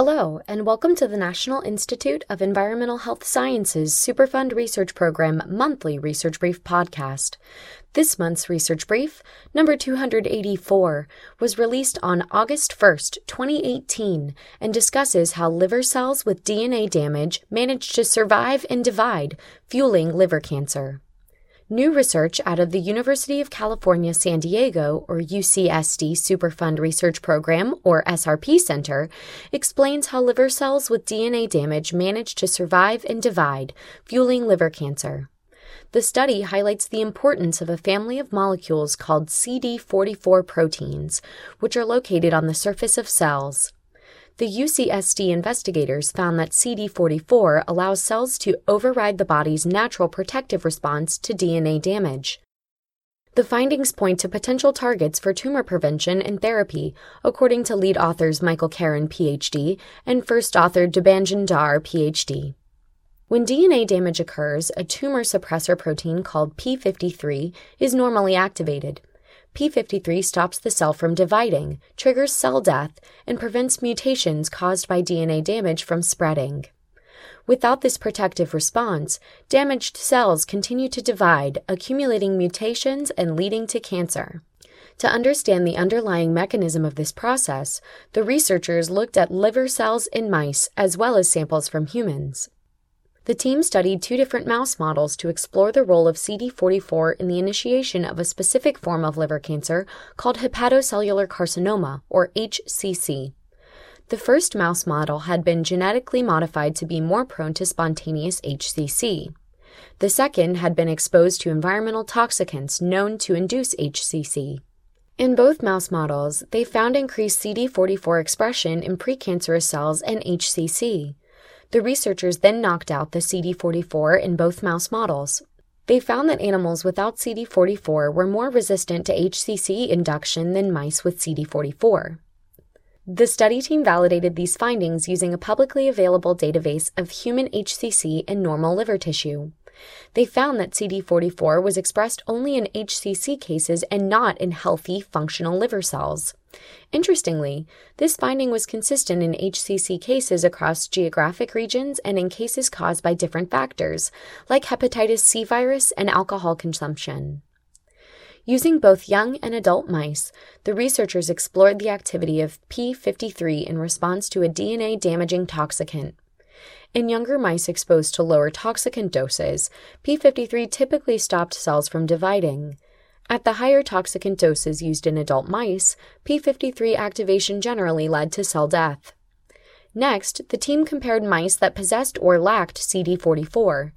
Hello, and welcome to the National Institute of Environmental Health Sciences Superfund Research Program monthly Research Brief podcast. This month's Research Brief, number 284, was released on August 1st, 2018, and discusses how liver cells with DNA damage manage to survive and divide, fueling liver cancer. New research out of the University of California, San Diego, or UCSD Superfund Research Program, or SRP Center, explains how liver cells with DNA damage manage to survive and divide, fueling liver cancer. The study highlights the importance of a family of molecules called CD44 proteins, which are located on the surface of cells. The UCSD investigators found that CD44 allows cells to override the body's natural protective response to DNA damage. The findings point to potential targets for tumor prevention and therapy, according to lead authors Michael Karin, PhD, and first author Debanjan Dhar, PhD. When DNA damage occurs, a tumor suppressor protein called P53 is normally activated. P53 stops the cell from dividing, triggers cell death, and prevents mutations caused by DNA damage from spreading. Without this protective response, damaged cells continue to divide, accumulating mutations and leading to cancer. To understand the underlying mechanism of this process, the researchers looked at liver cells in mice as well as samples from humans. The team studied two different mouse models to explore the role of CD44 in the initiation of a specific form of liver cancer called hepatocellular carcinoma, or HCC. The first mouse model had been genetically modified to be more prone to spontaneous HCC. The second had been exposed to environmental toxicants known to induce HCC. In both mouse models, they found increased CD44 expression in precancerous cells and HCC. The researchers then knocked out the CD44 in both mouse models. They found that animals without CD44 were more resistant to HCC induction than mice with CD44. The study team validated these findings using a publicly available database of human HCC and normal liver tissue. They found that CD44 was expressed only in HCC cases and not in healthy, functional liver cells. Interestingly, this finding was consistent in HCC cases across geographic regions and in cases caused by different factors, like hepatitis C virus and alcohol consumption. Using both young and adult mice, the researchers explored the activity of P53 in response to a DNA damaging toxicant. In younger mice exposed to lower toxicant doses, P53 typically stopped cells from dividing. At the higher toxicant doses used in adult mice, P53 activation generally led to cell death. Next, the team compared mice that possessed or lacked CD44.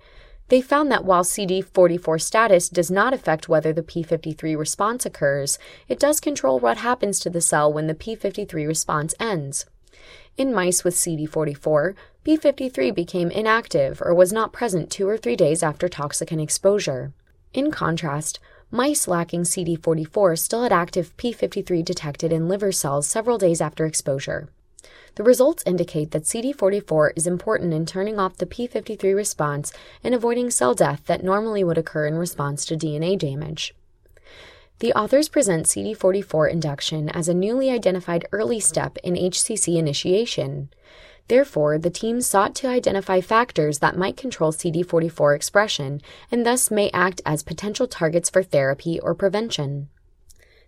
They found that while CD44 status does not affect whether the P53 response occurs, it does control what happens to the cell when the P53 response ends. In mice with CD44, P53 became inactive or was not present two or three days after toxicant exposure. In contrast, Mice lacking CD44 still had active P53 detected in liver cells several days after exposure. The results indicate that CD44 is important in turning off the P53 response and avoiding cell death that normally would occur in response to DNA damage. The authors present CD44 induction as a newly identified early step in HCC initiation. Therefore, the team sought to identify factors that might control CD44 expression and thus may act as potential targets for therapy or prevention.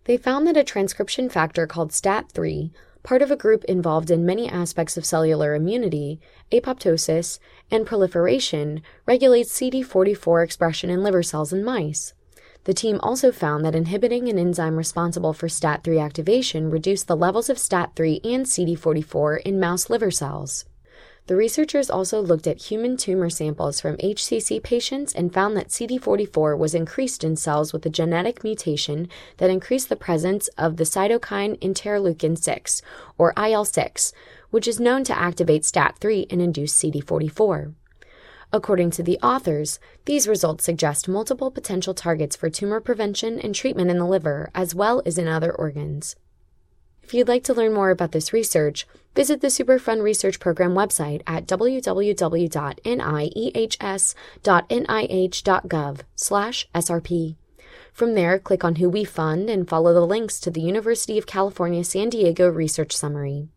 They found that a transcription factor called STAT3, part of a group involved in many aspects of cellular immunity, apoptosis, and proliferation, regulates CD44 expression in liver cells in mice. The team also found that inhibiting an enzyme responsible for STAT3 activation reduced the levels of STAT3 and CD44 in mouse liver cells. The researchers also looked at human tumor samples from HCC patients and found that CD44 was increased in cells with a genetic mutation that increased the presence of the cytokine interleukin 6, or IL 6, which is known to activate STAT3 and induce CD44. According to the authors, these results suggest multiple potential targets for tumor prevention and treatment in the liver, as well as in other organs. If you'd like to learn more about this research, visit the Superfund Research Program website at www.niehs.nih.gov/srp. From there, click on Who We Fund and follow the links to the University of California San Diego Research Summary.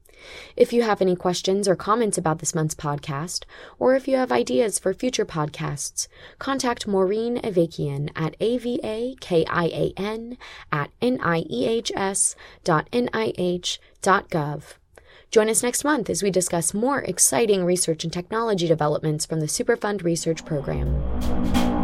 If you have any questions or comments about this month's podcast, or if you have ideas for future podcasts, contact Maureen Avakian at avakian at niehs.nih.gov. Join us next month as we discuss more exciting research and technology developments from the Superfund Research Program.